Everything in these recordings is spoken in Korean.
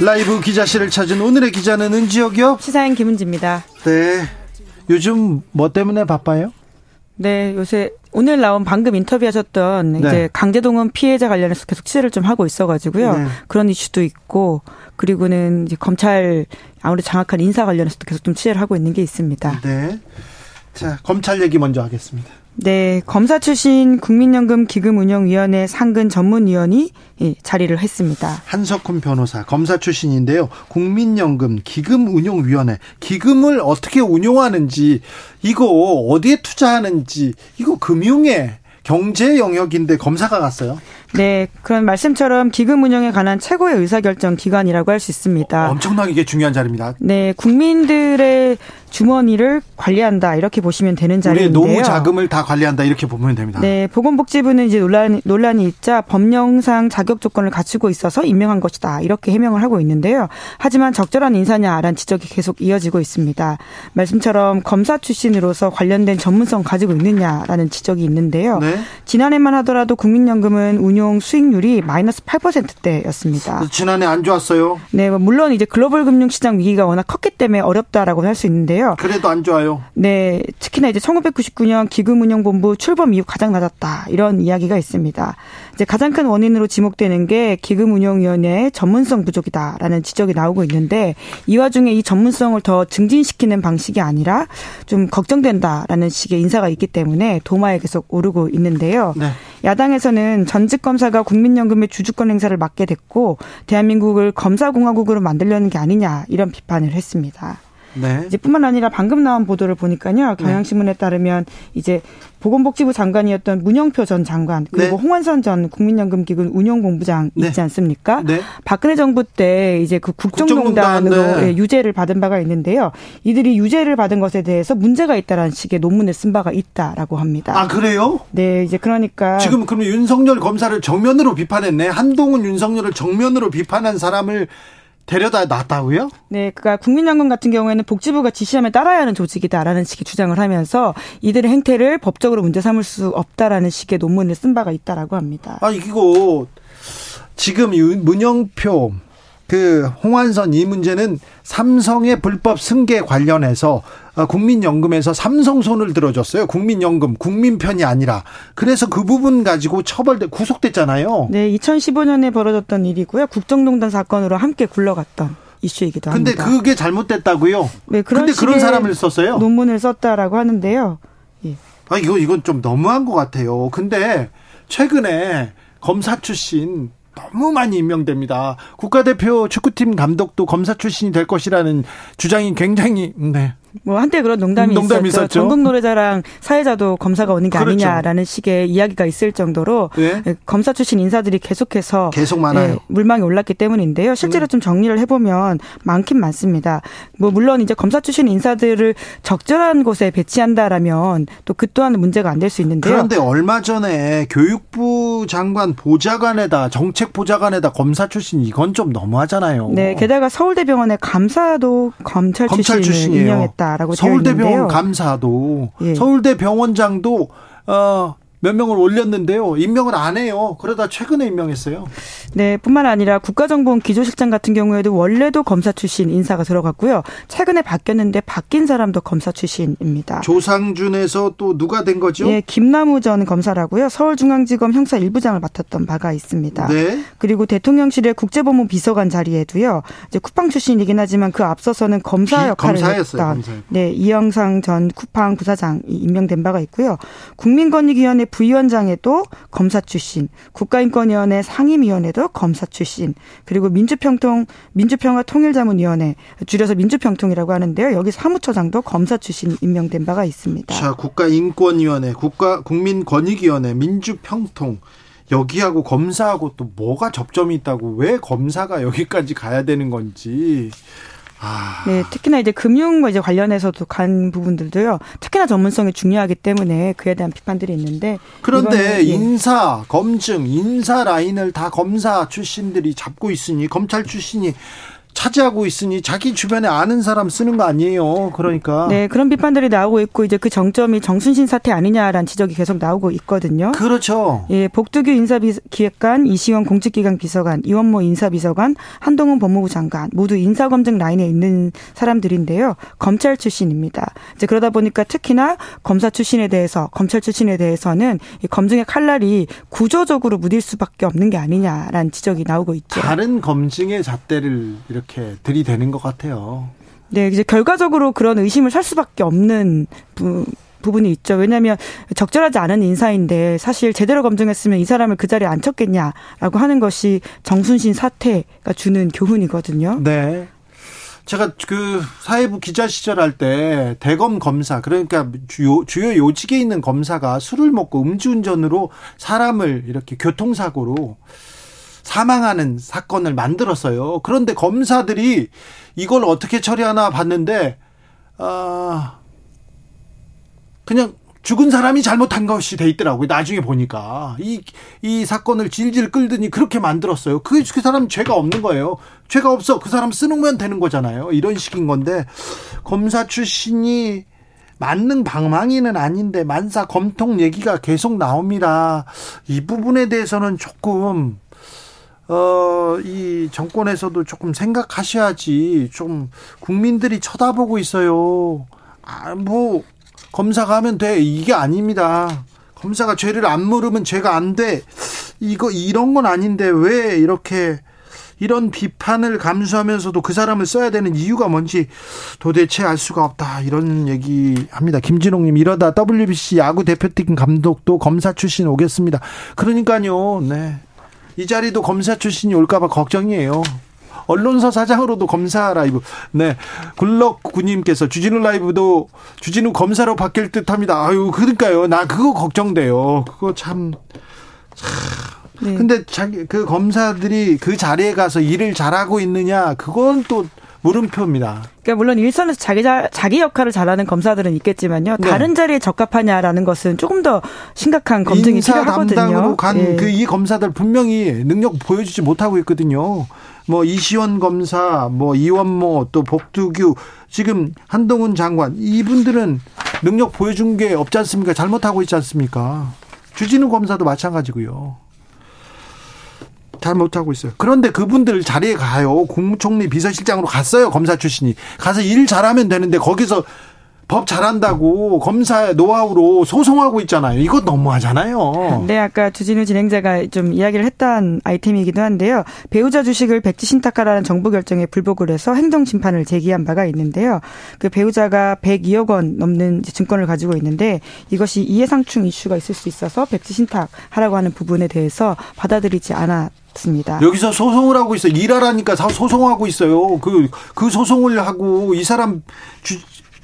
라이브 기자실을 찾은 오늘의 기자는 은지혁이요. 시사인 김은지입니다. 네. 요즘 뭐 때문에 바빠요? 네, 요새 오늘 나온 방금 인터뷰하셨던 네. 이제 강제동원 피해자 관련해서 계속 취재를 좀 하고 있어가지고요. 네. 그런 이슈도 있고 그리고는 이제 검찰 아무래도 장악한 인사 관련해서도 계속 좀 취재를 하고 있는 게 있습니다. 네. 자, 검찰 얘기 먼저 하겠습니다. 네, 검사 출신 국민연금 기금운용위원회 상근 전문위원이 자리를 했습니다. 한석훈 변호사, 검사 출신인데요. 국민연금 기금운용위원회, 기금을 어떻게 운용하는지, 이거 어디에 투자하는지, 이거 금융에 경제 영역인데 검사가 갔어요. 네, 그런 말씀처럼 기금 운영에 관한 최고의 의사결정 기관이라고 할 수 있습니다. 어, 엄청나게 이게 중요한 자리입니다. 네, 국민들의 주머니를 관리한다 이렇게 보시면 되는 자리인데요. 우리 노후 자금을 다 관리한다 이렇게 보면 됩니다. 네, 보건복지부는 이제 논란 논란이 있자 법령상 자격 조건을 갖추고 있어서 임명한 것이다 이렇게 해명을 하고 있는데요. 하지만 적절한 인사냐라는 지적이 계속 이어지고 있습니다. 말씀처럼 검사 출신으로서 관련된 전문성 가지고 있느냐라는 지적이 있는데요. 네. 지난해만 하더라도 국민연금은 운용 금융 수익률이 마이너스 8%대였습니다. 지난해 안 좋았어요? 네, 뭐 물론 이제 글로벌 금융 시장 위기가 워낙 컸기 때문에 어렵다라고 할 수 있는데요. 그래도 안 좋아요. 네, 특히나 이제 1999년 기금운용본부 출범 이후 가장 낮았다 이런 이야기가 있습니다. 이제 가장 큰 원인으로 지목되는 게 기금운용위원회의 전문성 부족이다라는 지적이 나오고 있는데 이 와중에 이 전문성을 더 증진시키는 방식이 아니라 좀 걱정된다라는 식의 인사가 있기 때문에 도마에 계속 오르고 있는데요. 네. 야당에서는 전직 검사가 국민연금의 주주권 행사를 맡게 됐고 대한민국을 검사공화국으로 만들려는 게 아니냐 이런 비판을 했습니다. 네. 이제 뿐만 아니라 방금 나온 보도를 보니까요. 경향신문에 따르면 이제 보건복지부 장관이었던 문영표 전 장관 그리고 네. 홍원선 전 국민연금기금 운용본부장 네. 있지 않습니까? 네. 박근혜 정부 때 이제 그 국정농단으로 국정농단, 네. 예, 유죄를 받은 바가 있는데요. 이들이 유죄를 받은 것에 대해서 문제가 있다라는 식의 논문을 쓴 바가 있다라고 합니다. 아 그래요? 네, 이제 그러니까 지금 그러면 윤석열 검사를 정면으로 비판했네. 한동훈 윤석열을 정면으로 비판한 사람을 데려다 놨다고요? 네, 그러니까 국민연금 같은 경우에는 복지부가 지시하면 따라야 하는 조직이다라는 식의 주장을 하면서 이들의 행태를 법적으로 문제 삼을 수 없다라는 식의 논문을 쓴 바가 있다라고 합니다. 아, 이거 지금 문영표 그 홍완선 이 문제는 삼성의 불법 승계 관련해서 어, 국민연금에서 삼성 손을 들어줬어요. 국민연금, 국민편이 아니라. 그래서 그 부분 가지고 처벌돼 구속됐잖아요. 네, 2015년에 벌어졌던 일이고요. 국정농단 사건으로 함께 굴러갔던. 이슈이기도 합니다. 근데 그게 잘못됐다고요? 네, 그런 근데 그런 사람을 썼어요? 논문을 썼다라고 하는데요. 예. 아, 이거 이건 좀 너무한 것 같아요. 근데 최근에 검사 출신 너무 많이 임명됩니다. 국가대표 축구팀 감독도 검사 출신이 될 것이라는 주장이 굉장히 네. 뭐 한때 그런 농담이, 농담이 있었죠. 있었죠. 전국 노래자랑 사회자도 검사가 오는 게 그렇죠. 아니냐라는 식의 이야기가 있을 정도로 네. 검사 출신 인사들이 계속해서 계속 많아요. 예, 물망에 올랐기 때문인데요. 실제로 음. 좀 정리를 해보면 많긴 많습니다. 뭐 물론 이제 검사 출신 인사들을 적절한 곳에 배치한다라면 또 그 또한 문제가 안 될 수 있는데요. 그런데 얼마 전에 교육부 장관 보좌관에다 정책 보좌관에다 검사 출신 이건 좀 너무하잖아요. 네, 게다가 서울대병원의 감사도 검찰, 검찰 출신을 임명했다. 있다라고 서울대 병원 감사도 예. 서울대 병원장도 어, 몇 명을 올렸는데요. 임명을 안 해요. 그러다 최근에 임명했어요. 네, 뿐만 아니라 국가정보원 기조실장 같은 경우에도 원래도 검사 출신 인사가 들어갔고요. 최근에 바뀌었는데 바뀐 사람도 검사 출신입니다. 조상준에서 또 누가 된 거죠? 예, 김남우 전 검사라고요. 서울중앙지검 형사 1부장을 맡았던 바가 있습니다. 네. 그리고 대통령실의 국제법무 비서관 자리에도요. 이제 쿠팡 출신이긴 하지만 그 앞서서는 검사 역할을 검사였어요, 했던 검사였. 네, 이영상 전 쿠팡 부사장이 임명된 바가 있고요. 국민권익위원회 부위원장에도 검사 출신, 국가인권위원회 상임위원회도 검사 출신, 그리고 민주평통 민주평화 통일자문위원회 줄여서 민주평통이라고 하는데요. 여기 사무처장도 검사 출신 임명된 바가 있습니다. 자, 국가인권위원회, 국가 국민권익위원회, 민주평통 여기하고 검사하고 또 뭐가 접점이 있다고 왜 검사가 여기까지 가야 되는 건지 아. 네, 특히나 이제 금융과 이제 관련해서도 간 부분들도요. 특히나 전문성이 중요하기 때문에 그에 대한 비판들이 있는데 그런데 예. 인사, 검증, 인사 라인을 다 검사 출신들이 잡고 있으니 검찰 출신이 차지하고 있으니 자기 주변에 아는 사람 쓰는 거 아니에요. 그러니까. 네, 그런 비판들이 나오고 있고 이제 그 정점이 정순신 사태 아니냐라는 지적이 계속 나오고 있거든요. 그렇죠. 예, 복두규 인사기획관, 이시원 공직기강 비서관, 이원모 인사비서관, 한동훈 법무부 장관 모두 인사검증 라인에 있는 사람들인데요. 검찰 출신입니다. 이제 그러다 보니까 특히나 검사 출신에 대해서 검찰 출신에 대해서는 이 검증의 칼날이 구조적으로 무딜 수밖에 없는 게 아니냐라는 지적이 나오고 있죠. 다른 검증의 잣대를 이렇게 이렇게 들이대는 것 같아요. 네, 이제 결과적으로 그런 의심을 살 수밖에 없는 부, 부분이 있죠. 왜냐하면 적절하지 않은 인사인데 사실 제대로 검증했으면 이 사람을 그 자리에 앉혔겠냐라고 하는 것이 정순신 사태가 주는 교훈이거든요. 네. 제가 그 사회부 기자 시절 할 때 대검 검사 그러니까 주요 주요 요직에 있는 검사가 술을 먹고 음주운전으로 사람을 이렇게 교통사고로 사망하는 사건을 만들었어요. 그런데 검사들이 이걸 어떻게 처리하나 봤는데, 아, 그냥 죽은 사람이 잘못한 것이 돼 있더라고요. 나중에 보니까. 이, 이 사건을 질질 끌더니 그렇게 만들었어요. 그, 그 사람 죄가 없는 거예요. 죄가 없어. 그 사람 쓰는 되는 거잖아요. 이런 식인 건데, 검사 출신이 만능 방망이는 아닌데 만사 검통 얘기가 계속 나옵니다. 이 부분에 대해서는 조금 어, 이 정권에서도 조금 생각하셔야지 좀 국민들이 쳐다보고 있어요. 아, 뭐, 검사가 하면 돼. 이게 아닙니다. 검사가 죄를 안 물으면 죄가 안 돼. 이거, 이런 건 아닌데 왜 이렇게 이런 비판을 감수하면서도 그 사람을 써야 되는 이유가 뭔지 도대체 알 수가 없다. 이런 얘기 합니다. 김진홍님, 이러다 WBC 야구 대표팀 감독도 검사 출신 오겠습니다. 그러니까요, 네. 이 자리도 검사 출신이 올까봐 걱정이에요. 언론사 사장으로도 검사 라이브. 네. 굴럭 구님께서 주진우 라이브도 주진우 검사로 바뀔 듯 합니다. 아유, 그러니까요. 나 그거 걱정돼요. 그거 참. 네. 근데 자기, 그 검사들이 그 자리에 가서 일을 잘하고 있느냐, 그건 또 물음표입니다. 그러니까 물론 일선에서 자기 자, 자기 역할을 잘하는 검사들은 있겠지만요. 네. 다른 자리에 적합하냐라는 것은 조금 더 심각한 검증이 필요하거든요. 담당으로 간 그이 예. 그 검사들 분명히 능력 보여주지 못하고 있거든요. 뭐 이시원 검사, 뭐 이원모, 또 복두규, 지금 한동훈 장관 이분들은 능력 보여준 게 없지 않습니까? 잘못하고 있지 않습니까? 주진우 검사도 마찬가지고요. 잘 못하고 있어요. 그런데 그분들 자리에 가요. 국무총리 비서실장으로 갔어요. 검사 출신이. 가서 일 잘하면 되는데 거기서 법 잘한다고 검사 노하우로 소송하고 있잖아요. 이거 너무하잖아요. 네, 아까 주진우 진행자가 좀 이야기를 했던 아이템이기도 한데요. 배우자 주식을 백지 신탁하라는 정부 결정에 불복을 해서 행정 심판을 제기한 바가 있는데요. 그 배우자가 102억 원 넘는 증권을 가지고 있는데 이것이 이해상충 이슈가 있을 수 있어서 백지 신탁하라고 하는 부분에 대해서 받아들이지 않았 습니다. 여기서 소송을 하고 있어요. 일하라니까 소송하고 있어요. 그, 그 소송을 하고 이 사람 주,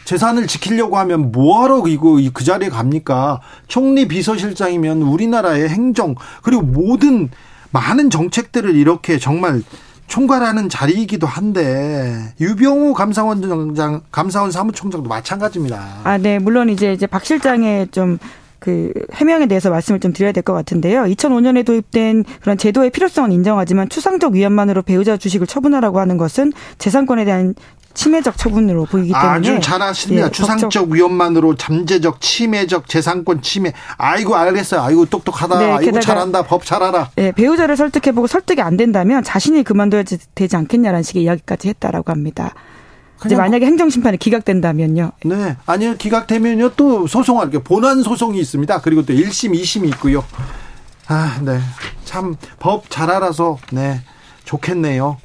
재산을 지키려고 하면 뭐하러 이거 그 자리에 갑니까? 총리 비서실장이면 우리나라의 행정 그리고 모든 많은 정책들을 이렇게 정말 총괄하는 자리이기도 한데 유병우 감사원 장 감사원 사무총장도 마찬가지입니다. 아, 네. 물론 이제 이제 박 실장의 좀그 해명에 대해서 말씀을 좀 드려야 될 것 같은데요. 2005년에 도입된 그런 제도의 필요성은 인정하지만 추상적 위험만으로 배우자 주식을 처분하라고 하는 것은 재산권에 대한 침해적 처분으로 보이기 때문에 아주 잘하십니다. 예, 추상적 위험만으로 잠재적 침해적 재산권 침해. 아이고 알겠어요. 아이고 똑똑하다. 네, 아이고 잘한다. 법잘 알아. 네, 배우자를 설득해보고 설득이 안 된다면 자신이 그만둬야 되지 않겠냐라는 식의 이야기까지 했다라고 합니다. 이제 만약에 행정심판이 기각된다면요. 네. 아니요. 기각되면요. 또 소송할 게 본안 소송이 있습니다. 그리고 또 1심, 2심이 있고요. 아, 네. 참 법 잘 알아서 네. 좋겠네요.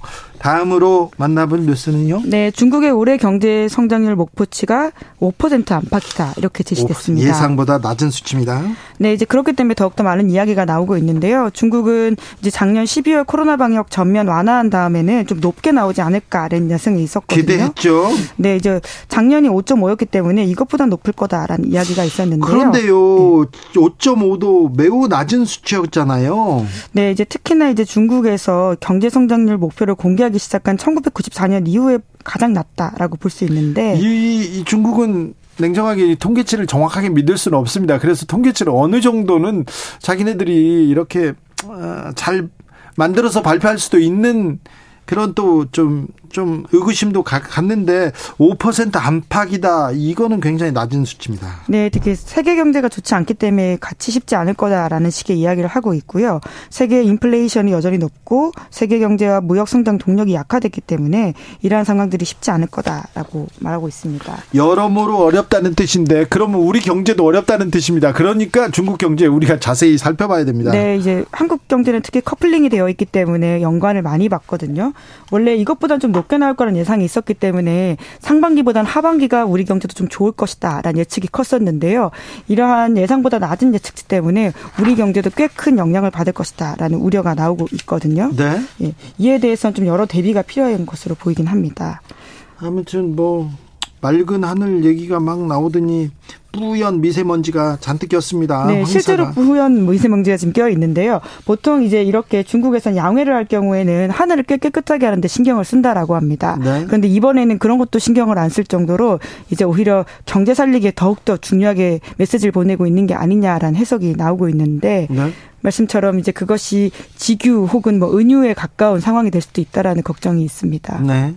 다음으로 만나볼 뉴스는요? 네, 중국의 올해 경제 성장률 목표치가 5% 안팎이다. 이렇게 제시됐습니다. 예상보다 낮은 수치입니다. 네, 이제 그렇기 때문에 더욱더 많은 이야기가 나오고 있는데요. 중국은 이제 작년 12월 코로나 방역 전면 완화한 다음에는 좀 높게 나오지 않을까라는 예상이 있었거든요. 기대했죠. 네, 이제 작년이 5.5였기 때문에 이것보다 높을 거다라는 이야기가 있었는데요. 그런데요, 5.5도 매우 낮은 수치였잖아요. 네, 이제 특히나 이제 중국에서 경제 성장률 목표를 공개하기 시작한 1994년 이후에 가장 낮다라고 볼 수 있는데 이, 이 중국은 냉정하게 통계치를 정확하게 믿을 수는 없습니다. 그래서 통계치를 어느 정도는 자기네들이 이렇게 어, 잘 만들어서 발표할 수도 있는 그런 또좀좀 의구심도 갖는데 5% 안팎이다. 이거는 굉장히 낮은 수치입니다. 네, 특히 세계 경제가 좋지 않기 때문에 같이 쉽지 않을 거다라는 식의 이야기를 하고 있고요. 세계 인플레이션이 여전히 높고 세계 경제와 무역 성장 동력이 약화됐기 때문에 이러한 상황들이 쉽지 않을 거다라고 말하고 있습니다. 여러모로 어렵다는 뜻인데 그러면 우리 경제도 어렵다는 뜻입니다. 그러니까 중국 경제 우리가 자세히 살펴봐야 됩니다. 네, 이제 한국 경제는 특히 커플링이 되어 있기 때문에 연관을 많이 봤거든요. 원래 이것보다는 좀 높게 나올 거라는 예상이 있었기 때문에 상반기보다는 하반기가 우리 경제도 좀 좋을 것이다라는 예측이 컸었는데요. 이러한 예상보다 낮은 예측치 때문에 우리 경제도 꽤 큰 영향을 받을 것이다라는 우려가 나오고 있거든요. 네. 예, 이에 대해서는 좀 여러 대비가 필요한 것으로 보이긴 합니다. 아무튼 뭐 맑은 하늘 얘기가 막 나오더니 뿌연 미세먼지가 잔뜩 꼈습니다. 네, 황사가. 실제로 뿌연 미세먼지가 지금 껴 있는데요. 보통 이제 이렇게 중국에서는 양회를 할 경우에는 하늘을 꽤 깨끗하게 하는데 신경을 쓴다라고 합니다. 네. 그런데 이번에는 그런 것도 신경을 안 쓸 정도로 이제 오히려 경제 살리기에 더욱더 중요하게 메시지를 보내고 있는 게 아니냐라는 해석이 나오고 있는데 네. 말씀처럼 이제 그것이 지규 혹은 뭐 은유에 가까운 상황이 될 수도 있다라는 걱정이 있습니다. 네.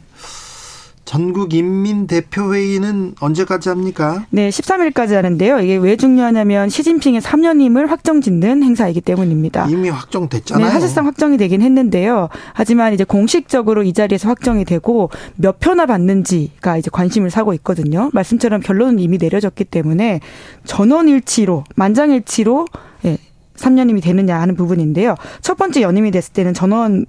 전국인민대표회의는 언제까지 합니까? 네, 13일까지 하는데요. 이게 왜 중요하냐면 시진핑의 3년임을 확정짓는 행사이기 때문입니다. 이미 확정됐잖아요. 네, 사실상 확정이 되긴 했는데요. 하지만 이제 공식적으로 이 자리에서 확정이 되고 몇 표나 받는지가 이제 관심을 사고 있거든요. 말씀처럼 결론은 이미 내려졌기 때문에 전원일치로 만장일치로 예, 3년임이 되느냐 하는 부분인데요. 첫 번째 연임이 됐을 때는 전원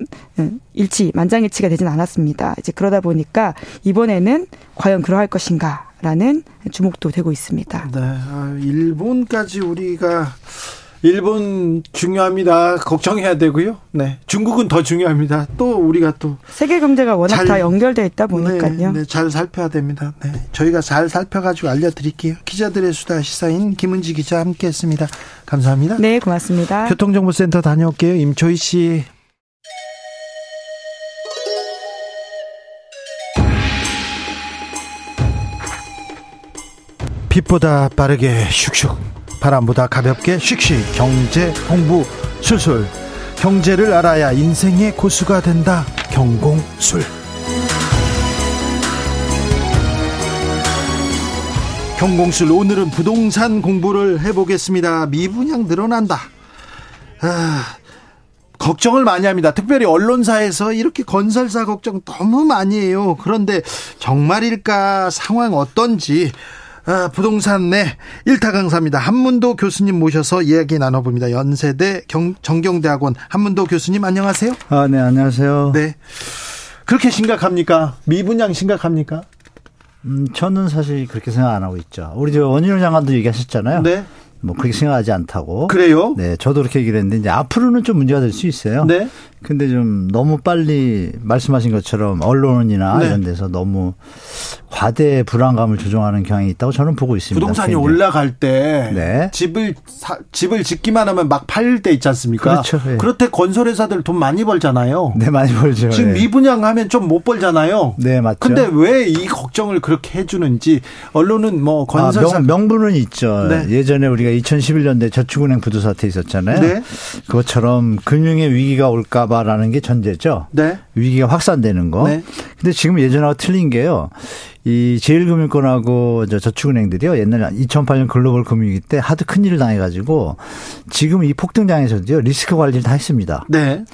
일치, 만장일치가 되진 않았습니다. 이제 그러다 보니까 이번에는 과연 그러할 것인가 라는 주목도 되고 있습니다. 네. 아, 일본까지 우리가 일본 중요합니다. 걱정해야 되고요. 네. 중국은 더 중요합니다. 또 우리가 또 세계 경제가 워낙 잘, 다 연결돼 있다 보니까요. 네, 네, 잘 살펴야 됩니다. 네. 저희가 잘 살펴가지고 알려드릴게요. 기자들의 수다 시사인 김은지 기자 함께했습니다. 감사합니다. 네, 고맙습니다. 교통정보센터 다녀올게요. 임초희 씨. 빛보다 빠르게 슉슉 바람보다 가볍게 슉슉 경제 공부 술술. 경제를 알아야 인생의 고수가 된다. 경공술. 경공술 오늘은 부동산 공부를 해보겠습니다. 미분양 늘어난다. 아, 걱정을 많이 합니다. 특별히 언론사에서 이렇게 건설사 걱정 너무 많이 해요. 그런데 정말일까? 상황 어떤지 아, 부동산 내 일타 강사입니다. 한문도 교수님 모셔서 이야기 나눠봅니다. 연세대 경, 정경대학원 한문도 교수님 안녕하세요. 아, 네, 안녕하세요. 네. 그렇게 심각합니까? 미분양 심각합니까? 음, 저는 사실 그렇게 생각 안 하고 있죠. 우리 저 원희룡 장관도 얘기하셨잖아요. 네. 뭐 그렇게 생각하지 않다고. 그래요? 네, 저도 그렇게 얘기를 했는데 이제 앞으로는 좀 문제가 될 수 있어요. 네. 근데 좀 너무 빨리 말씀하신 것처럼 언론이나 네. 이런 데서 너무 과대 불안감을 조종하는 경향이 있다고 저는 보고 있습니다. 부동산이 근데. 올라갈 때 네. 집을 사, 집을 짓기만 하면 막 팔릴 때 있지 않습니까? 그렇죠. 네. 그럴 때 건설 회사들 돈 많이 벌잖아요. 네, 많이 벌죠. 지금 네. 미분양하면 좀 못 벌잖아요. 네, 맞죠. 근데 왜 이 걱정을 그렇게 해 주는지 언론은 뭐 건설사 아, 명, 분은 있죠. 네. 예전에 우리 가 2011년대 저축은행 부도 사태 있었잖아요. 네. 그것처럼 금융의 위기가 올까봐라는 게 전제죠. 네. 위기가 확산되는 거. 네. 근데 지금 예전하고 틀린 게요. 이 제일금융권하고 저 저축은행들이요. 옛날에 2008년 글로벌 금융위기 때 하도 큰 일을 당해가지고 지금 이 폭등장에서도요. 리스크 관리를 다 했습니다. 네.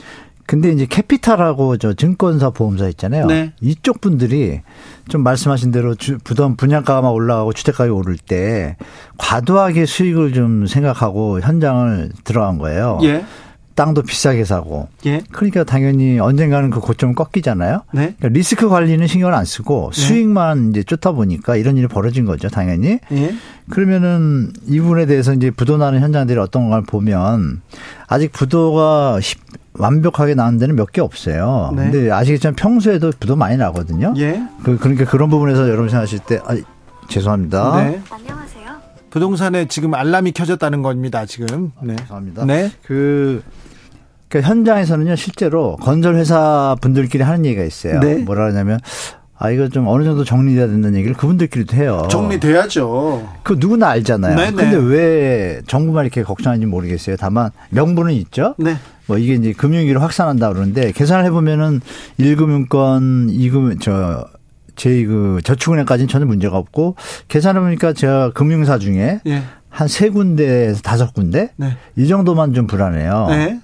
근데 이제 캐피탈하고 저 증권사 보험사 있잖아요. 네. 이쪽 분들이 좀 말씀하신 대로 주, 부담 분양가가 막 올라가고 주택가격이 오를 때 과도하게 수익을 좀 생각하고 현장을 들어간 거예요. 예. 땅도 비싸게 사고. 예. 그러니까 당연히 언젠가는 그 고점을 꺾이잖아요. 네. 그러니까 리스크 관리는 신경을 안 쓰고 네. 수익만 이제 쫓다 보니까 이런 일이 벌어진 거죠, 당연히. 예. 그러면은 이 부분에 대해서 이제 부도 나는 현장들이 어떤 걸 보면 아직 부도가 완벽하게 나는 데는 몇 개 없어요. 네. 근데 아시겠지만 평소에도 부도 많이 나거든요. 예. 그, 그러니까 그런 부분에서 여러분 생각하실 때, 아, 죄송합니다. 네. 안녕하세요. 부동산에 지금 알람이 켜졌다는 겁니다, 지금. 네. 아, 죄송합니다. 네. 그, 그 현장에서는요, 실제로 건설 회사 분들끼리 하는 얘기가 있어요. 네. 뭐라 하냐면, 아, 이거 좀 어느 정도 정리돼야 된다는 얘기를 그분들끼리도 해요. 정리돼야죠. 그 누구나 알잖아요. 네네. 근데 왜 정부만 이렇게 걱정하는지 모르겠어요. 다만 명분은 있죠. 네. 뭐 이게 이제 금융위기로 확산한다 그러는데 계산을 해보면은 1금융권, 2금, 저, 제2그 저축은행까지는 전혀 문제가 없고 계산해 보니까 제가 금융사 중에 예. 한세 군데에서 다섯 군데 네. 이 정도만 좀 불안해요. 네.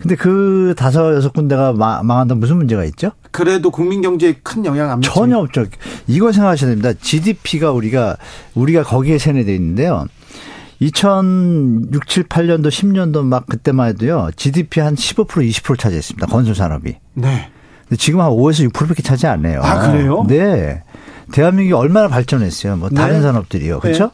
근데 그 다섯 여섯 군데가 망한다 무슨 문제가 있죠? 그래도 국민 경제에 큰 영향 안. 전혀 없죠. 이걸 생각하셔야 됩니다. GDP가 우리가 우리가 거기에 세뇌돼 있는데요. 2006, 7, 8년도, 10년도 막 그때만 해도요. GDP 한 15% 20% 차지했습니다. 건설 산업이. 네. 근데 지금 한 5에서 6%밖에 차지 안 해요. 아, 그래요? 네. 대한민국이 얼마나 발전했어요. 뭐 다른 네. 산업들이요. 그렇죠? 네.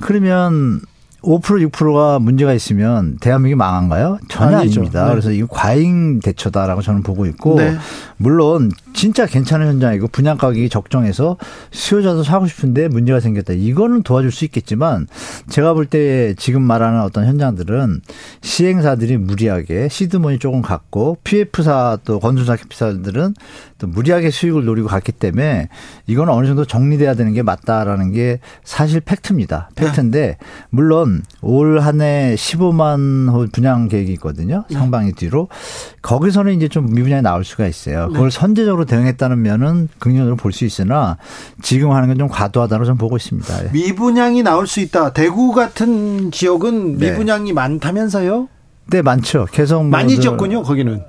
그러면 5% 6%가 문제가 있으면 대한민국이 망한가요? 전혀 아니죠. 아닙니다. 네. 그래서 이거 과잉 대처다라고 저는 보고 있고 네. 물론 진짜 괜찮은 현장이고 분양 가격이 적정해서 수요자도 사고 싶은데 문제가 생겼다. 이거는 도와줄 수 있겠지만 제가 볼 때 지금 말하는 어떤 현장들은 시행사들이 무리하게 시드머니 조금 갖고 PF사 또 건설사 피사들은 또 무리하게 수익을 노리고 갔기 때문에 이거는 어느 정도 정리돼야 되는 게 맞다라는 게 사실 팩트입니다. 팩트인데 네. 물론 올 한 해 15만 호 분양 계획이 있거든요. 네. 상반기 뒤로 거기서는 이제 좀 미분양이 나올 수가 있어요. 그걸 네. 선제적으로 대응했다는 면은 긍정적으로 볼 수 있으나 지금 하는 건 좀 과도하다고 좀 보고 있습니다. 예. 미분양이 나올 수 있다. 대구 같은 지역은 네. 미분양이 많다면서요? 네, 많죠. 계속 많이 지었군요, 거기는.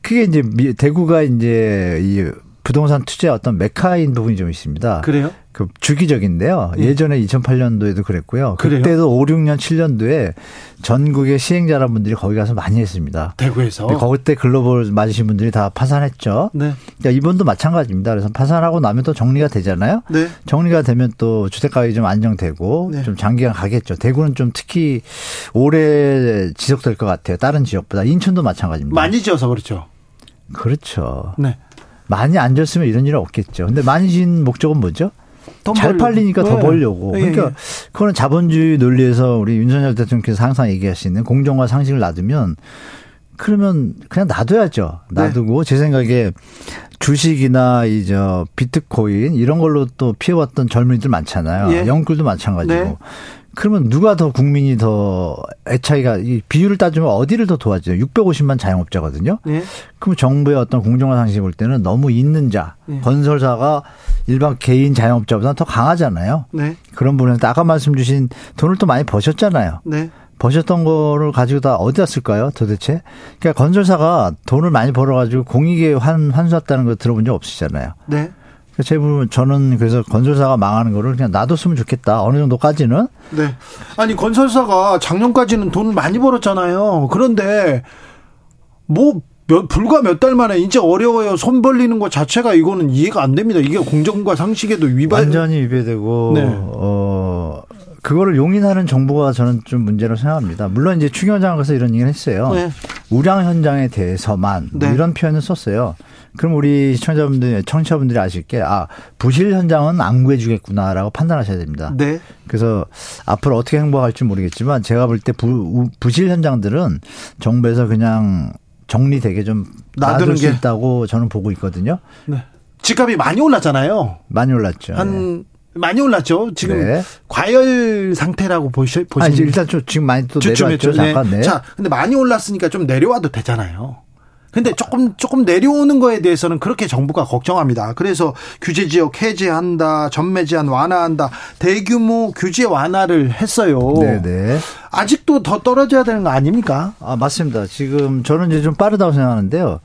그게 이제 대구가 이제 이 부동산 투자의 어떤 메카인 부분이 좀 있습니다. 그래요? 그 주기적인데요. 예. 전에 2008년도에도 그랬고요. 그래요? 그때도 5, 6년, 7년도에 전국의 시행자분들이 거기 가서 많이 했습니다. 대구에서. 거기 때 글로벌 맞으신 분들이 다 파산했죠. 네. 그러니까 이번도 마찬가지입니다. 그래서 파산하고 나면 또 정리가 되잖아요. 네. 정리가 되면 또 주택 가격이 좀 안정되고 네. 좀 장기간 가겠죠. 대구는 좀 특히 오래 지속될 것 같아요. 다른 지역보다 인천도 마찬가지입니다. 많이 지어서 그렇죠. 그렇죠. 네. 많이 안 졌으면 이런 일은 없겠죠. 근데 많이 진 목적은 뭐죠? 잘 팔리니까 네. 더 벌려고. 네. 그러니까 그거는 자본주의 논리에서 우리 윤석열 대통령께서 항상 얘기하시는 공정과 상식을 놔두면 그러면 그냥 놔둬야죠. 놔두고 네. 제 생각에 주식이나 이제 비트코인 이런 걸로 또 피해왔던 젊은이들 많잖아요. 예. 영끌도 마찬가지고. 네. 그러면 누가 더 국민이 더 애착이가 이 비율을 따지면 어디를 더 도와줘요? 650만 자영업자거든요. 네. 그럼 정부의 어떤 공정화 상식을 볼 때는 너무 있는 자, 네. 건설사가 일반 개인 자영업자보다 더 강하잖아요. 네. 그런 부분에서 아까 말씀 주신 돈을 또 많이 버셨잖아요. 네. 버셨던 거를 가지고 다 어디다 쓸까요, 도대체? 그러니까 건설사가 돈을 많이 벌어가지고 공익에 환, 환수했다는 거 들어본 적 없으시잖아요. 네. 제 부분 저는 그래서 건설사가 망하는 거를 그냥 놔뒀으면 좋겠다. 어느 정도까지는. 네. 아니 건설사가 작년까지는 돈을 많이 벌었잖아요. 그런데 뭐 몇, 불과 몇 달 만에 이제 어려워요. 손 벌리는 것 자체가 이거는 이해가 안 됩니다. 이게 공정과 상식에도 위반. 완전히 위배되고, 네. 어, 그거를 용인하는 정부가 저는 좀 문제로 생각합니다. 물론 이제 추경장에서 이런 얘기를 했어요. 네. 우량 현장에 대해서만 뭐 네. 이런 표현을 썼어요. 그럼 우리 시청자분들, 청취자분들이 아실 게, 아, 부실 현장은 안 구해주겠구나라고 판단하셔야 됩니다. 네. 그래서 앞으로 어떻게 행보할지 모르겠지만 제가 볼 때 부, 부실 현장들은 정부에서 그냥 정리되게 좀 놔둘 수 있다고 저는 보고 있거든요. 네. 집값이 많이 올랐잖아요. 많이 올랐죠. 한 네. 많이 올랐죠. 지금 네. 과열 상태라고 보시 보시면 아니, 일단 좀 지금 많이 또 내려왔죠. 잠깐. 네. 자, 근데 많이 올랐으니까 좀 내려와도 되잖아요. 근데 조금 조금 내려오는 거에 대해서는 그렇게 정부가 걱정합니다. 그래서 규제 지역 해제한다, 전매 제한 완화한다, 대규모 규제 완화를 했어요. 네네. 네. 아직도 더 떨어져야 되는 거 아닙니까? 아 맞습니다. 지금 저는 이제 좀 빠르다고 생각하는데요.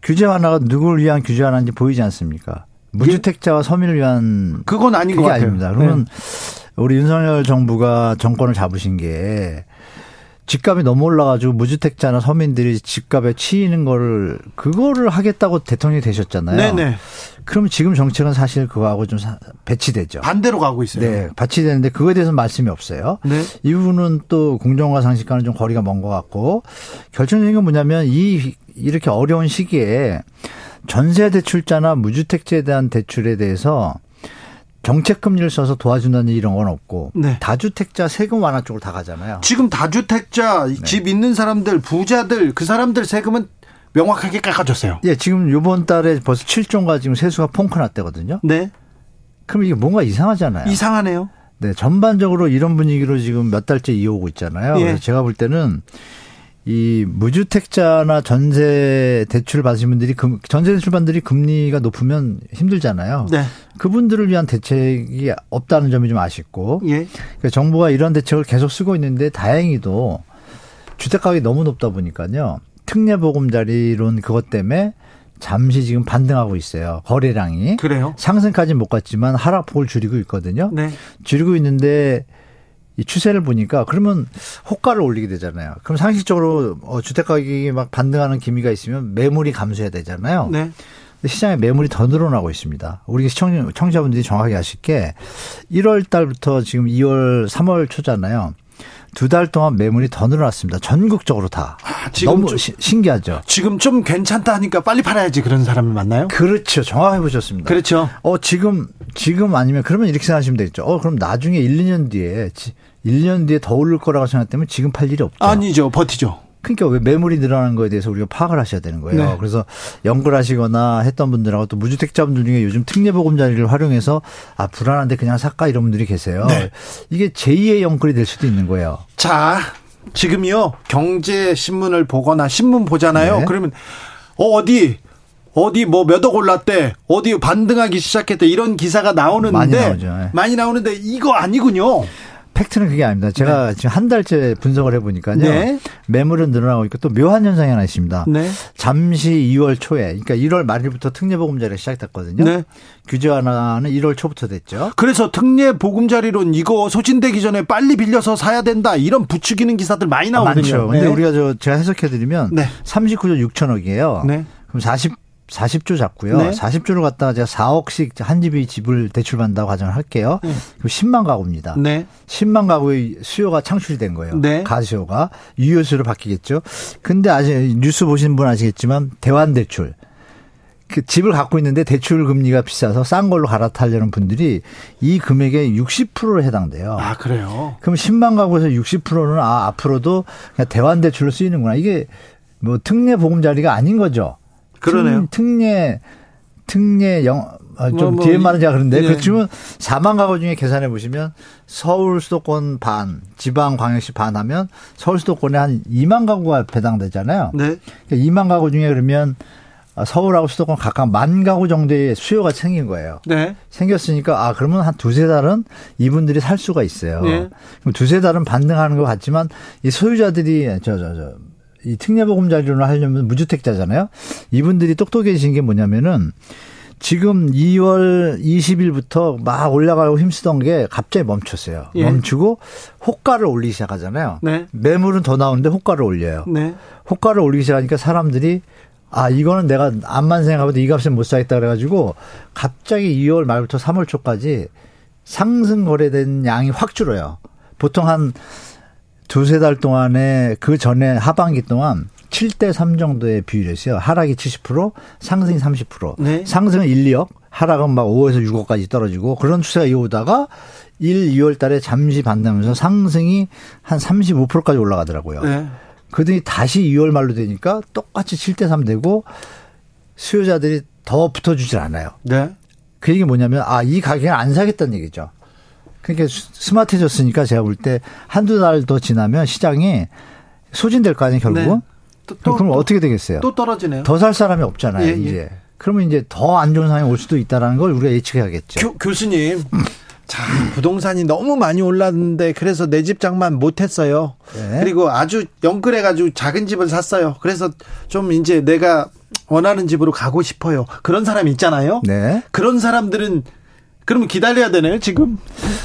규제 완화가 누구를 위한 규제 완화인지 보이지 않습니까? 무주택자와 서민을 위한 그건 아닌 것 같아요. 아닙니다. 그러면 네. 우리 윤석열 정부가 정권을 잡으신 게 집값이 너무 올라가지고 무주택자나 서민들이 집값에 치이는 거를 그거를 하겠다고 대통령이 되셨잖아요. 네네. 그럼 지금 정책은 사실 그거하고 좀 배치되죠. 반대로 가고 있어요. 네, 배치되는데 그거에 대해서는 말씀이 없어요. 네. 이 부분은 또 공정과 상식과는 좀 거리가 먼 것 같고 결정적인 건 뭐냐면 이 이렇게 어려운 시기에 전세 대출자나 무주택자에 대한 대출에 대해서 정책 금리를 써서 도와준다는 이런 건 없고 네. 다주택자 세금 완화 쪽으로 다 가잖아요. 지금 다주택자 네. 집 있는 사람들 부자들 그 사람들 세금은 명확하게 깎아줬어요. 예, 지금 요번 달에 벌써 7조가 지금 세수가 펑크 났대거든요. 네. 그럼 이게 뭔가 이상하잖아요. 이상하네요. 네, 전반적으로 이런 분위기로 지금 몇 달째 이어오고 있잖아요. 예. 그래서 제가 볼 때는 이 무주택자나 전세 대출 받으신 분들이 금, 전세 대출 받들이 금리가 높으면 힘들잖아요. 네. 그분들을 위한 대책이 없다는 점이 좀 아쉽고. 예. 그러니까 정부가 이런 대책을 계속 쓰고 있는데 다행히도 주택 가격이 너무 높다 보니까요. 특례 보금자리론 그것 때문에 잠시 지금 반등하고 있어요. 거래량이. 그래요? 상승까지는 못 갔지만 하락폭을 줄이고 있거든요. 네. 줄이고 있는데 이 추세를 보니까 그러면 호가를 올리게 되잖아요. 그럼 상식적으로 어, 주택 가격이 막 반등하는 기미가 있으면 매물이 감소해야 되잖아요. 네. 시장에 매물이 더 늘어나고 있습니다. 우리 시청, 청자분들이 정확하게 아실 게 1월 달부터 지금 2월, 3월 초잖아요. 두 달 동안 매물이 더 늘어났습니다. 전국적으로 다. 아, 지금 너무 좀, 신기하죠. 지금 좀 괜찮다 하니까 빨리 팔아야지 그런 사람이 많나요? 그렇죠. 정확하게 보셨습니다. 그렇죠. 어, 지금, 지금 아니면 그러면 이렇게 생각하시면 되겠죠. 어, 그럼 나중에 1, 2년 뒤에 1년 뒤에 더 오를 거라고 생각되면 지금 팔 일이 없죠. 아니죠. 버티죠. 그러니까 왜 매물이 늘어나는 거에 대해서 우리가 파악을 하셔야 되는 거예요. 네. 그래서 연구하시거나 했던 분들하고 또 무주택자분들 중에 요즘 특례보금자리를 활용해서 아 불안한데 그냥 살까 이런 분들이 계세요. 네. 이게 제2의 연끌이 될 수도 있는 거예요. 자, 지금요 경제 신문을 보거나 신문 보잖아요. 네. 그러면 어, 어디 어디 뭐 몇 억 올랐대 어디 반등하기 시작했대 이런 기사가 나오는데 많이 나오죠. 네. 많이 나오는데 이거 아니군요. 팩트는 그게 아닙니다. 제가 네. 지금 한 달째 분석을 해보니까요. 네. 매물은 늘어나고 있고 또 묘한 현상이 하나 있습니다. 네. 잠시 2월 초에, 그러니까 1월 말일부터 특례보금자리가 시작됐거든요. 네. 규제 하나는 1월 초부터 됐죠. 그래서 특례보금자리론 이거 소진되기 전에 빨리 빌려서 사야 된다 이런 부추기는 기사들 많이 나오거든요. 많죠. 근데 네. 우리가 저 제가 해석해드리면 39조 6천억이에요. 그럼 40 40조 잡고요. 네. 40조를 갖다가 제가 4억씩 한 집이 집을 대출받는다고 가정을 할게요. 네. 그럼 10만 가구입니다. 네. 10만 가구의 수요가 창출이 된 거예요. 네. 가수요가 유효수로 바뀌겠죠. 근데 아직 뉴스 보신 분 아시겠지만 대환 대출 그 집을 갖고 있는데 대출 금리가 비싸서 싼 걸로 갈아타려는 분들이 이 금액의 60%를 해당돼요. 아, 그래요? 그럼 10만 가구에서 60%는 아, 앞으로도 그냥 대환 대출로 쓰이는구나. 이게 뭐 특례 보금자리가 아닌 거죠. 그러네요. 특, 례 특례 영, 아, 좀 뭐, 뭐, 뒤에 말은 제가 그런데 예. 그렇지만 4만 가구 중에 계산해 보시면 서울 수도권 반, 지방 광역시 반 하면 서울 수도권에 한 2만 가구가 배당되잖아요. 네. 그러니까 2만 가구 중에 그러면 서울하고 수도권 각각 만 가구 정도의 수요가 생긴 거예요. 네. 생겼으니까 아 그러면 한 두세 달은 이분들이 살 수가 있어요. 네. 그럼 두세 달은 반등하는 것 같지만 이 소유자들이 저 저, 저, 이 특례보금자리론을 하려면 무주택자잖아요. 이분들이 똑똑해진 게 뭐냐면은 지금 2월 20일부터 막 올라가고 힘쓰던 게 갑자기 멈췄어요. 예. 멈추고 호가를 올리기 시작하잖아요. 네. 매물은 더 나오는데 호가를 올려요. 네. 호가를 올리기 시작하니까 사람들이 아, 이거는 내가 암만 생각해도 이 값에 못 사겠다 그래가지고 갑자기 2월 말부터 3월 초까지 상승 거래된 양이 확 줄어요. 보통 한 두세 달 동안에 그 전에 하반기 동안 7대 3 정도의 비율이었어요. 하락이 70%, 상승이 30%. 네. 상승은 1, 2억, 하락은 막 5에서 6억까지 떨어지고 그런 추세가 이어오다가 1, 2월 달에 잠시 반등하면서 상승이 한 35%까지 올라가더라고요. 네. 그더니 다시 2월 말로 되니까 똑같이 7대 3 되고 수요자들이 더 붙어주질 않아요. 네. 그 얘기 뭐냐면 아, 이 가격을 안 사겠다는 얘기죠. 그러니까 스마트해졌으니까 제가 볼 때 한두 달 더 지나면 시장이 소진될 거 아니에요, 결국은? 네. 또, 또, 그럼 또, 어떻게 되겠어요? 또 떨어지네요. 더 살 사람이 없잖아요, 예, 예. 이제. 그러면 이제 더 안 좋은 상황이 올 수도 있다라는 걸 우리가 예측해야겠죠. 교, 교수님. 자, 부동산이 너무 많이 올랐는데 그래서 내 집 장만 못 했어요. 네. 그리고 아주 영끌해 가지고 작은 집을 샀어요. 그래서 좀 이제 내가 원하는 집으로 가고 싶어요. 그런 사람이 있잖아요. 네. 그런 사람들은 그러면 기다려야 되네요, 지금?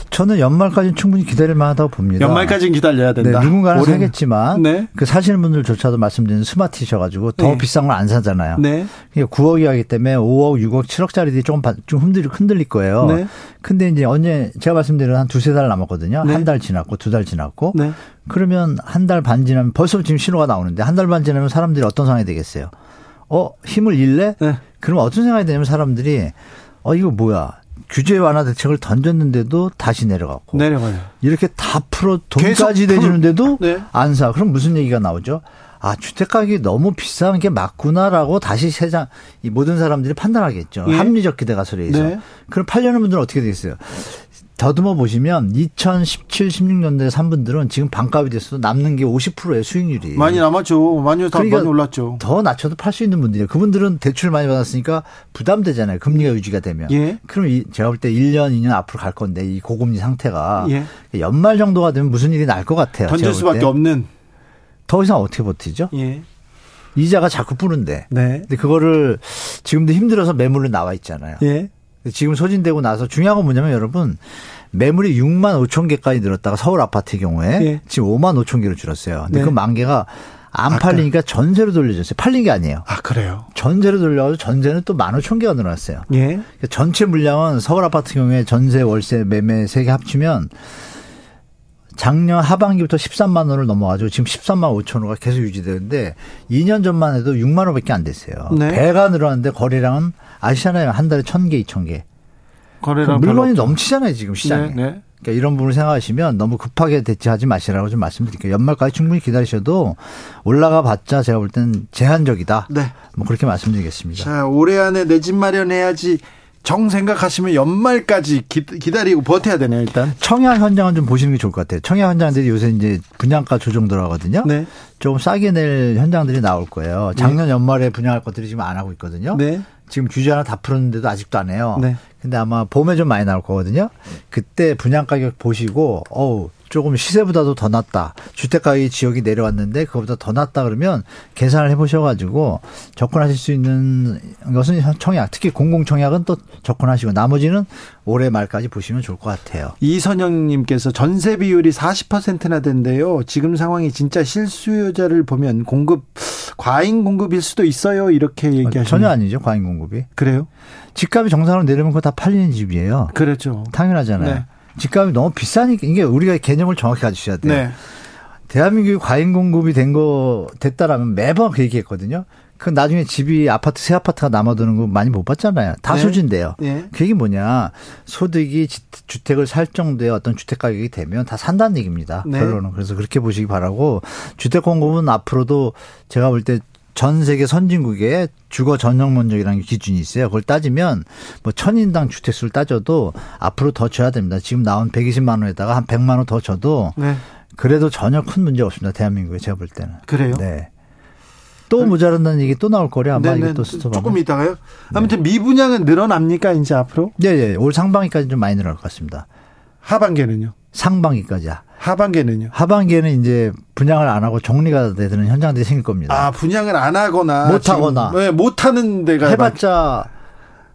저는 연말까지는 충분히 기다릴 만하다고 봅니다. 연말까지는 기다려야 된다. 네, 누군가는 올해 사겠지만 네. 그 사시는 분들조차도 말씀드린 스마트셔 가지고 더 네. 비싼 걸 안 사잖아요. 네. 9억이 하기 때문에 5억, 6억, 7억짜리들이 조금 좀 흔들릴, 흔들릴 거예요. 네. 근데 이제 언제 제가 말씀드린 한 두세 달 남았거든요. 네. 한달 지났고 두 달 지났고 네. 그러면 한 달 반 지나면 벌써 지금 신호가 나오는데 한 달 반 지나면 사람들이 어떤 상황이 되겠어요? 어 힘을 잃래? 네. 그러면 어떤 생각이 되냐면 사람들이 어 이거 뭐야? 규제 완화 대책을 던졌는데도 다시 내려갔고 내려가요. 이렇게 다 풀어 돈까지 내주는데도 네. 안 사. 그럼 무슨 얘기가 나오죠? 아 주택 가격이 너무 비싼 게 맞구나라고 다시 세상 이 모든 사람들이 판단하겠죠. 예. 합리적 기대 가설에 의해서. 네. 그럼 팔려는 분들은 어떻게 되겠어요? 더듬어 보시면 2017, 16년도에 산 분들은 지금 반값이 됐어도 남는 게 50%예요 수익률이. 많이 남았죠. 많이 그러니까 많이 올랐죠. 더 낮춰도 팔 수 있는 분들이에요. 그분들은 대출 많이 받았으니까 부담되잖아요. 금리가 유지가 되면. 예. 그럼 이, 제가 볼 때 1년, 2년 앞으로 갈 건데 이 고금리 상태가 예. 연말 정도가 되면 무슨 일이 날 것 같아요. 던질 수밖에 없는. 더 이상 어떻게 버티죠? 예. 이자가 자꾸 뿌는데. 네. 근데 그거를 지금도 힘들어서 매물로 나와 있잖아요. 예. 지금 소진되고 나서 중요한 건 뭐냐면 여러분 매물이 6만 5천 개까지 늘었다가 서울 아파트 경우에 예. 지금 5만 5천 개로 줄었어요. 근데 네. 그만 개가 안 팔리니까 전세로 돌려줬어요. 팔린 게 아니에요. 아, 그래요? 전세로 돌려가지고 전세는 또 15,000개가 늘어났어요. 예. 그러니까 전체 물량은 서울 아파트 경우에 전세, 월세, 매매 세 개 합치면 작년 하반기부터 13만 원을 넘어가지고 지금 13만 5천 원가 계속 유지되는데 2년 전만 해도 6만 원밖에 안 됐어요. 네. 배가 늘어났는데 거래량은 아시잖아요. 한 달에 1000개, 2000개. 거래량 물건이 넘치잖아요, 지금 시장에. 네, 네. 그러니까 이런 부분을 생각하시면 너무 급하게 대처하지 마시라고 좀 말씀드릴게요. 연말까지 충분히 기다리셔도 올라가 봤자 제가 볼 때는 제한적이다. 네. 뭐 그렇게 말씀드리겠습니다. 자, 올해 안에 내 집 마련해야지 정 생각하시면 연말까지 기, 다리고 버텨야 되네요, 일단. 청약 현장은 좀 보시는 게 좋을 것 같아요. 청약 현장들이 요새 이제 분양가 조정 들어가거든요. 네. 조금 싸게 낼 현장들이 나올 거예요. 작년 네. 연말에 분양할 것들이 지금 안 하고 있거든요. 네. 지금 규제 하나 다 풀었는데도 아직도 안 해요. 네. 근데 아마 봄에 좀 많이 나올 거거든요. 그때 분양 가격 보시고 어우 조금 시세보다도 더 낮다. 주택가의 지역이 내려왔는데 그거보다 더 낮다 그러면 계산을 해보셔가지고 접근하실 수 있는 것은 청약, 특히 공공청약은 또 접근하시고 나머지는 올해 말까지 보시면 좋을 것 같아요. 이선영님께서 전세 비율이 40%나 된대요. 지금 상황이 진짜 실수요자를 보면 공급 과잉 공급일 수도 있어요. 이렇게 얘기하시는 전혀 아니죠. 과잉 공급이. 그래요? 집값이 정상으로 내려면 그거 다 팔리는 집이에요. 그렇죠. 당연하잖아요. 네. 집값이 너무 비싸니까 이게 우리가 개념을 정확히 가지셔야 돼요. 네. 대한민국이 과잉 공급이 된 거 됐다라면 매번 그 얘기했거든요. 그 나중에 집이 아파트 새 아파트가 남아도는 거 많이 못 봤잖아요. 다 네. 소진돼요. 네. 그게 뭐냐 소득이 주택을 살 정도의 어떤 주택 가격이 되면 다 산다는 얘기입니다. 네. 결론은 그래서 그렇게 보시기 바라고 주택 공급은 앞으로도 제가 볼 때 전 세계 선진국의 주거 전용 면적이라는 기준이 있어요. 그걸 따지면 뭐 천인당 주택수를 따져도 앞으로 더 줘야 됩니다. 지금 나온 120만 원에다가 한 100만 원 더 줘도 네. 그래도 전혀 큰 문제 없습니다. 대한민국에 제가 볼 때는. 그래요? 네. 또 모자란다는 얘기 또 나올 거래 아마 네네. 이것도 스톱 조금 이따가요. 아무튼 네. 미분양은 늘어납니까 이제 앞으로? 네, 네. 올 상반기까지 좀 많이 늘어날 것 같습니다. 하반기는요? 상반기까지야. 하반기는요? 하반기에는 이제 분양을 안 하고 정리가 되는 현장들이 생길 겁니다. 아, 분양을 안 하거나 못 하거나 네, 못 하는 데가 해봤자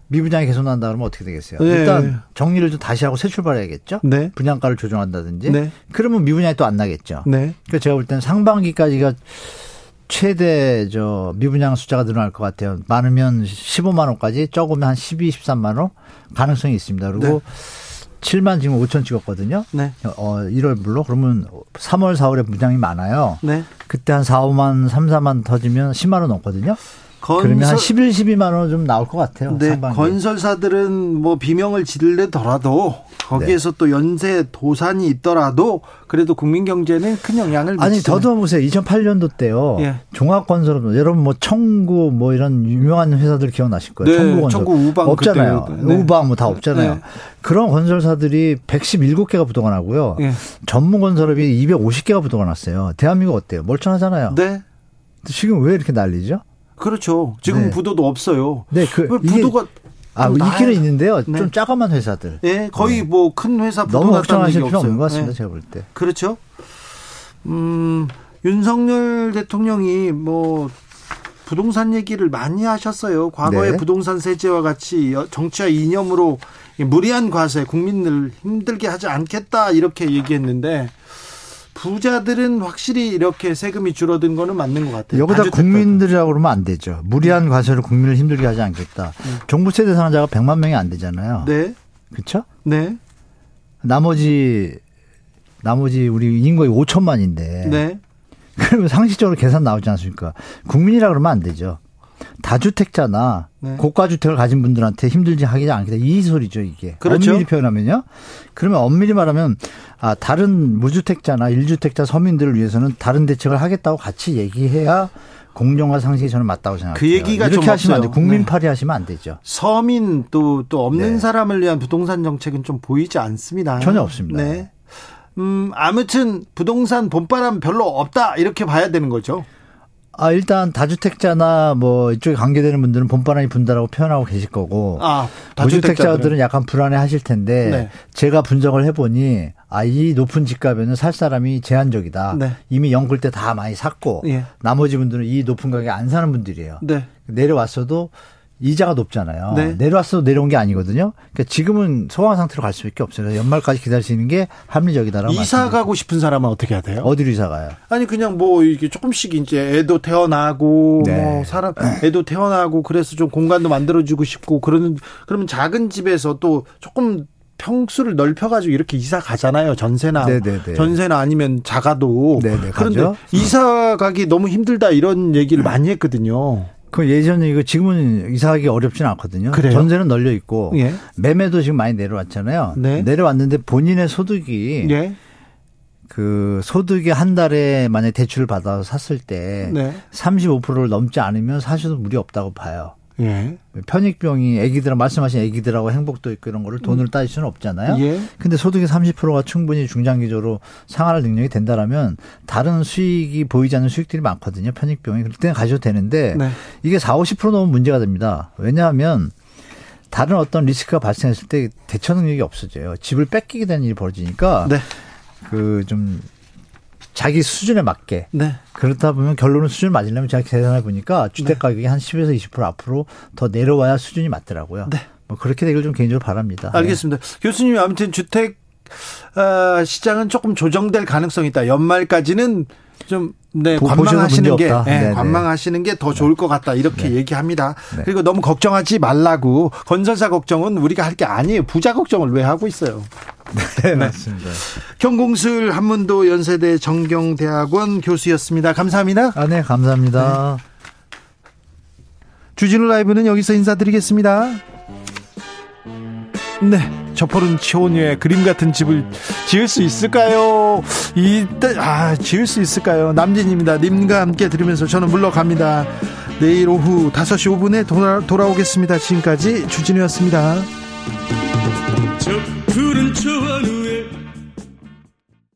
미분양이 계속 난다 그러면 어떻게 되겠어요? 네. 일단 정리를 좀 다시 하고 새 출발해야겠죠. 네. 분양가를 조정한다든지. 네. 그러면 미분양이 또 안 나겠죠. 네. 그러니까 제가 볼 때는 상반기까지가 최대 저 미분양 숫자가 늘어날 것 같아요. 많으면 15만 원까지, 적으면 한 12, 13만 원 가능성이 있습니다. 그리고 네. 7만 지금 5천 찍었거든요. 네. 어, 1월 물로 그러면 3월, 4월에 분양이 많아요. 네. 그때 한 4, 5만, 3, 4만 터지면 10만 원 넘거든요. 건설... 그러면 한 11, 12만 원 좀 나올 것 같아요. 네. 상반기. 건설사들은 뭐 비명을 지르더라도 거기에서 네. 또 연쇄 도산이 있더라도 그래도 국민 경제는 큰 영향을. 아니 더더 보세요. 2008년도 때요. 예. 종합건설업 여러분 뭐 청구 뭐 이런 유명한 회사들 기억나실 거예요. 네. 청구 건설 청구 우방 없잖아요. 네. 우방 뭐 다 없잖아요. 네. 그런 건설사들이 117개가 부도가 나고요. 예. 전문 건설업이 250개가 부도가 났어요. 대한민국 어때요? 멀쩡하잖아요. 네. 지금 왜 이렇게 난리죠? 그렇죠. 지금 네. 부도도 없어요. 네, 그 부도가 아, 뭐 있기는 있는데요. 네. 좀 작아만 회사들. 네, 거의 네. 뭐큰 회사 너무 걱정하실 필요 없는 것 같습니다. 네. 제가 볼 때. 그렇죠. 음, 윤석열 대통령이 뭐 부동산 얘기를 많이 하셨어요. 과거의 네. 부동산 세제와 같이 정치와 이념으로 무리한 과세 국민들 힘들게 하지 않겠다 이렇게 얘기했는데 부자들은 확실히 이렇게 세금이 줄어든 거는 맞는 것 같아요. 여기다 국민들이라고 그러면 안 되죠. 무리한 네. 과세로 국민을 힘들게 하지 않겠다. 네. 종부 세 대 상자가 100만 명이 안 되잖아요. 네. 그렇죠? 네. 나머지 나머지 우리 인구가 5천만인데. 네. 그러면 상식적으로 계산 나오지 않습니까? 국민이라 그러면 안 되죠. 다주택자나 네. 고가 주택을 가진 분들한테 힘들지 하기 않겠다. 이 소리죠, 이게. 그렇죠. 엄밀히 표현하면요. 그러면 엄밀히 말하면 아, 다른 무주택자나 일주택자 서민들을 위해서는 다른 대책을 하겠다고 같이 얘기해야 공정화 상식이 저는 맞다고 생각해요. 그 얘기가 이렇게 하시면 안 돼. 국민 팔이 네. 하시면 안 되죠. 서민 또또 없는 네. 사람을 위한 부동산 정책은 좀 보이지 않습니다. 전혀 없습니다. 네. 음, 아무튼 부동산 봄바람 별로 없다 이렇게 봐야 되는 거죠. 아, 일단 다주택자나 뭐 이쪽에 관계되는 분들은 봄바람이 분다라고 표현하고 계실 거고. 아, 무주택자들은 약간 불안해 하실 텐데 네. 제가 분석을 해 보니 아, 이 높은 집값에는 살 사람이 제한적이다. 네. 이미 영끌 때 다 많이 샀고 예. 나머지 분들은 이 높은 가격에 안 사는 분들이에요. 네. 내려왔어도 이자가 높잖아요. 네. 내려왔어도 내려온 게 아니거든요. 그러니까 지금은 소강 상태로 갈 수밖에 없어요. 연말까지 기다리시는 게 합리적이다라고. 이사 가고 싶은 사람은 어떻게 해야 돼요? 어디로 이사 가요? 아니 그냥 뭐 이게 조금씩 이제 애도 태어나고 네. 뭐 사람 애도 태어나고 그래서 좀 공간도 만들어주고 싶고 그러는 그러면 작은 집에서 또 조금 평수를 넓혀가지고 이렇게 이사 가잖아요. 전세나 네네네. 전세나 아니면 자가도 네네, 그런데 가죠? 이사 가기 너무 힘들다 이런 얘기를 많이 했거든요. 그 예전에 이거 지금은 이사하기 어렵지는 않거든요. 그래요? 전세는 널려 있고 예. 매매도 지금 많이 내려왔잖아요. 네. 내려왔는데 본인의 소득이 예. 그 소득이 한 달에 만약 대출을 받아서 샀을 때 네. 35%를 넘지 않으면 사실은 무리 없다고 봐요. 예. 편익병이 애기들 말씀하신 애기들하고 행복도 있고 이런 거를 돈으로 따질 수는 없잖아요. 예. 근데 소득의 30%가 충분히 중장기적으로 상할 능력이 된다라면 다른 수익이 보이지 않는 수익들이 많거든요. 편익병이 그럴 때는 가셔도 되는데 네. 이게 4, 50% 넘으면 문제가 됩니다. 왜냐하면 다른 어떤 리스크가 발생했을 때 대처 능력이 없어져요. 집을 뺏기게 되는 일이 벌어지니까 네. 그좀 자기 수준에 맞게. 네. 그렇다 보면 결론은 수준 맞으려면 제가 계산해 보니까 주택 네. 가격이 한 10에서 20% 앞으로 더 내려와야 수준이 맞더라고요. 네. 뭐 그렇게 되길 좀 개인적으로 바랍니다. 알겠습니다. 네. 교수님 아무튼 주택 어, 시장은 조금 조정될 가능성이 있다. 연말까지는 좀 네, 관망하시는 게 네, 네, 관망하시는 게 더 좋을 것 같다 이렇게 네. 얘기합니다. 네. 그리고 너무 걱정하지 말라고 건설사 걱정은 우리가 할 게 아니에요. 부자 걱정을 왜 하고 있어요? 네, 맞습니다. 경공술 한문도 연세대 정경대학원 교수였습니다. 감사합니다. 아, 네, 감사합니다. 주진우 라이브는 여기서 인사드리겠습니다. 네. 저포른 치원유의 그림 같은 집을 지을 수 있을까요? 이때 아 지을 수 있을까요? 남진입니다. 님과 함께 들으면서 저는 물러갑니다. 내일 오후 5시 5분에 돌아, 돌아오겠습니다. 지금까지 주진우였습니다. 저 푸른 초원을